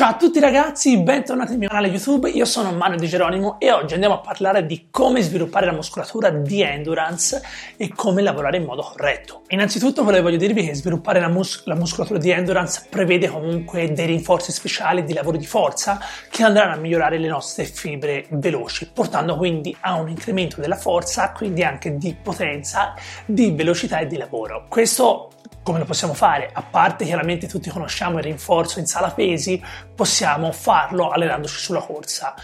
Ciao a tutti ragazzi, bentornati nel mio canale YouTube. Io sono Mario Di Geronimo e oggi andiamo a parlare di come sviluppare la muscolatura di endurance e come lavorare in modo corretto. Innanzitutto volevo dirvi che sviluppare la, mus- la muscolatura di endurance prevede comunque dei rinforzi speciali di lavoro di forza che andranno a migliorare le nostre fibre veloci, portando quindi a un incremento della forza, quindi anche di potenza, di velocità e di lavoro. Questo come lo possiamo fare? A parte chiaramente tutti conosciamo il rinforzo in sala pesi, possiamo farlo allenandoci sulla corsa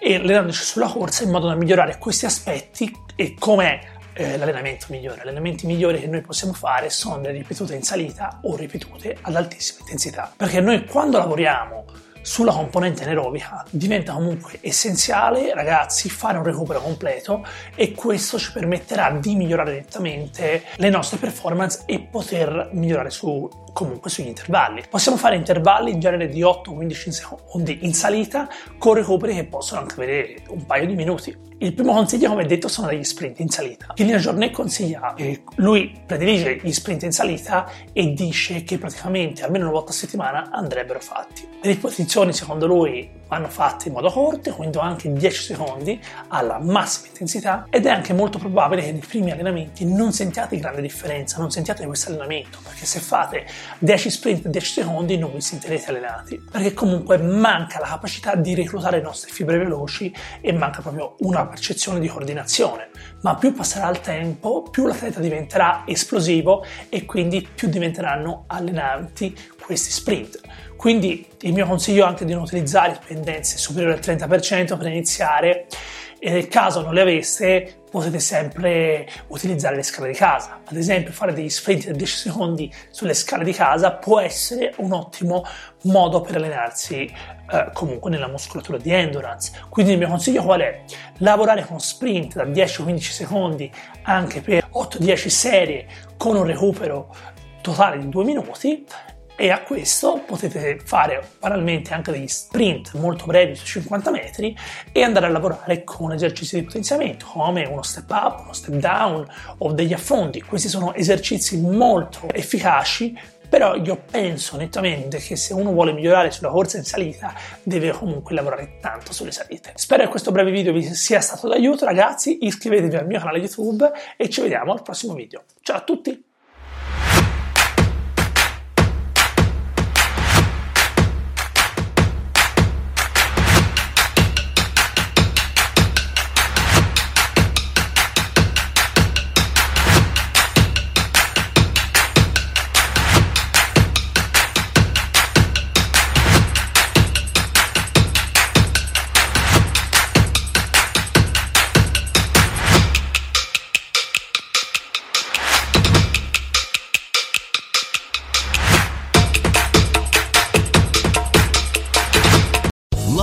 e allenandoci sulla corsa in modo da migliorare questi aspetti e com'è eh, l'allenamento migliore. Gli allenamenti migliori che noi possiamo fare sono le ripetute in salita o ripetute ad altissima intensità. Perché noi quando lavoriamo sulla componente anaerobica diventa comunque essenziale, ragazzi, fare un recupero completo e questo ci permetterà di migliorare nettamente le nostre performance e poter migliorare su comunque sugli intervalli. Possiamo fare intervalli in genere di 8-15 secondi in salita con recuperi che possono anche avere un paio di minuti. Il primo consiglio, come detto, sono degli sprint in salita. Kylian Jornet consiglia, eh, lui predilige gli sprint in salita e dice che praticamente almeno una volta a settimana andrebbero fatti. Le ripetizioni, secondo lui, vanno fatte in modo corto, quindi anche 10 secondi alla massima intensità ed è anche molto probabile che nei primi allenamenti non sentiate grande differenza, non sentiate questo allenamento, perché se fate 10 sprint 10 secondi non vi sentirete allenati, perché comunque manca la capacità di reclutare le nostre fibre veloci e manca proprio una percezione di coordinazione. Ma più passerà il tempo, più l'atleta diventerà esplosivo e quindi più diventeranno allenanti questi sprint. Quindi il mio consiglio è anche di non utilizzare pendenze superiori al 30% per iniziare e nel caso non le aveste potete sempre utilizzare le scale di casa. Ad esempio fare degli sprint di 10 secondi sulle scale di casa può essere un ottimo modo per allenarsi eh, comunque nella muscolatura di endurance. Quindi il mio consiglio qual è? Lavorare con sprint da 10-15 secondi anche per 8-10 serie con un recupero totale di 2 minuti e a questo potete fare banalmente anche degli sprint molto brevi su 50 metri e andare a lavorare con esercizi di potenziamento come uno step up, uno step down o degli affondi. Questi sono esercizi molto efficaci però io penso nettamente che se uno vuole migliorare sulla corsa in salita deve comunque lavorare tanto sulle salite. Spero che questo breve video vi sia stato d'aiuto ragazzi, iscrivetevi al mio canale YouTube e ci vediamo al prossimo video. Ciao a tutti!